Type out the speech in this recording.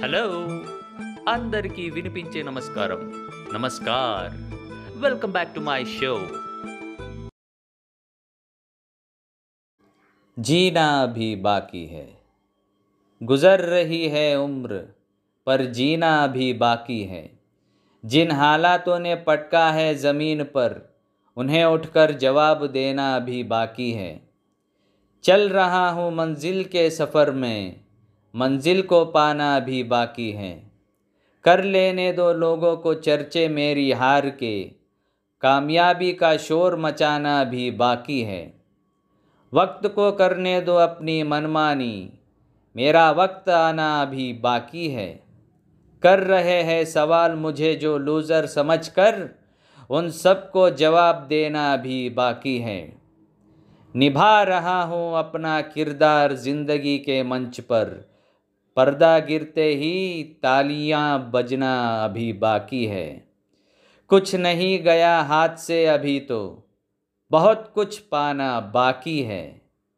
Hello అందరికీ వినిపించే నమస్కారం namaskar welcome back to my show जीना भी बाकी है गुजर रही है उम्र पर जीना भी बाकी है जिन हालातों ने पटका है ज़मीन पर उन्हें उठकर जवाब देना भी बाकी है चल रहा हूँ मंजिल के सफ़र में मंजिल को पाना भी बाकी है। कर लेने दो लोगों को चर्चे मेरी हार के, कामयाबी का शोर मचाना भी बाकी है। वक्त को करने दो अपनी मनमानी, मेरा वक्त आना भी बाकी है। कर रहे हैं सवाल मुझे जो लूज़र समझकर, उन सबको जवाब देना भी बाकी है। निभा रहा हूँ अपना किरदार ज़िंदगी के मंच पर पर्दा गिरते ही तालियाँ बजना अभी बाकी है। कुछ नहीं गया हाथ से अभी तो बहुत कुछ पाना बाकी है।